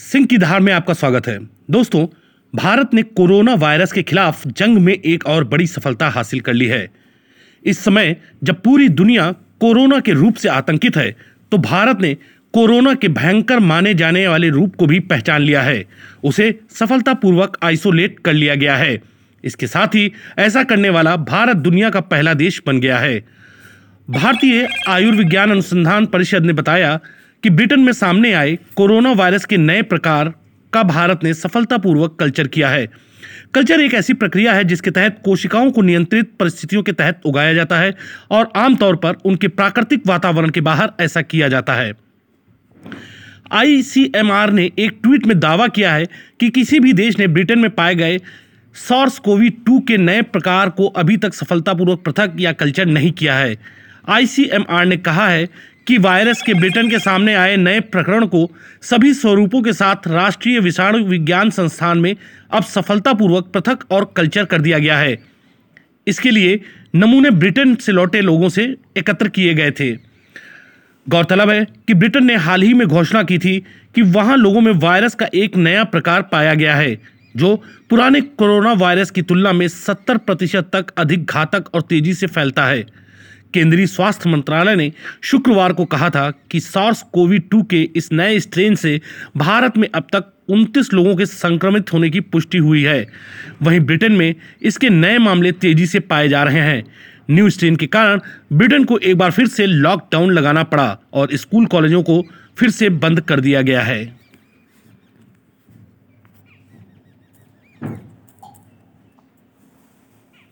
सिंह की धार में आपका स्वागत है। दोस्तों, भारत ने कोरोना वायरस के खिलाफ जंग में एक और बड़ी सफलता हासिल कर ली है। इस समय जब पूरी दुनिया कोरोना के रूप से आतंकित है तो भारत ने कोरोना के भयंकर माने जाने वाले रूप को भी पहचान लिया है। उसे सफलतापूर्वक आइसोलेट कर लिया गया है। इसके साथ ही ऐसा करने वाला भारत दुनिया का पहला देश बन गया है। भारतीय आयुर्विज्ञान अनुसंधान परिषद ने बताया कि ब्रिटेन में सामने आए कोरोना वायरस के नए प्रकार का भारत ने सफलतापूर्वक कल्चर किया है। कल्चर एक ऐसी प्रक्रिया है जिसके तहत कोशिकाओं को नियंत्रित परिस्थितियों के तहत उगाया जाता है और आमतौर पर उनके प्राकृतिक वातावरण के बाहर ऐसा किया जाता है। आईसीएमआर ने एक ट्वीट में दावा किया है कि किसी भी देश ने ब्रिटेन में पाए गए सॉर्स कोवी टू के नए प्रकार को अभी तक सफलतापूर्वक पृथक या कल्चर नहीं किया है। आईसीएमआर ने कहा है कि वायरस के ब्रिटेन के सामने आए नए प्रकरण को सभी स्वरूपों के साथ राष्ट्रीय विषाणु विज्ञान संस्थान में अब सफलतापूर्वक पृथक और कल्चर कर दिया गया है। इसके लिए नमूने ब्रिटेन से लौटे लोगों से एकत्र किए गए थे। गौरतलब है कि ब्रिटेन ने हाल ही में घोषणा की थी कि वहाँ लोगों में वायरस का एक नया प्रकार पाया गया है, जो पुराने कोरोना वायरस की तुलना में 70 प्रतिशत तक अधिक घातक और तेज़ी से फैलता है। केंद्रीय स्वास्थ्य मंत्रालय ने शुक्रवार को कहा था कि सार्स कोविड टू के इस नए स्ट्रेन से भारत में अब तक 29 लोगों के संक्रमित होने की पुष्टि हुई है। वहीं ब्रिटेन में इसके नए मामले तेज़ी से पाए जा रहे हैं। न्यू स्ट्रेन के कारण ब्रिटेन को एक बार फिर से लॉकडाउन लगाना पड़ा और स्कूल कॉलेजों को फिर से बंद कर दिया गया है।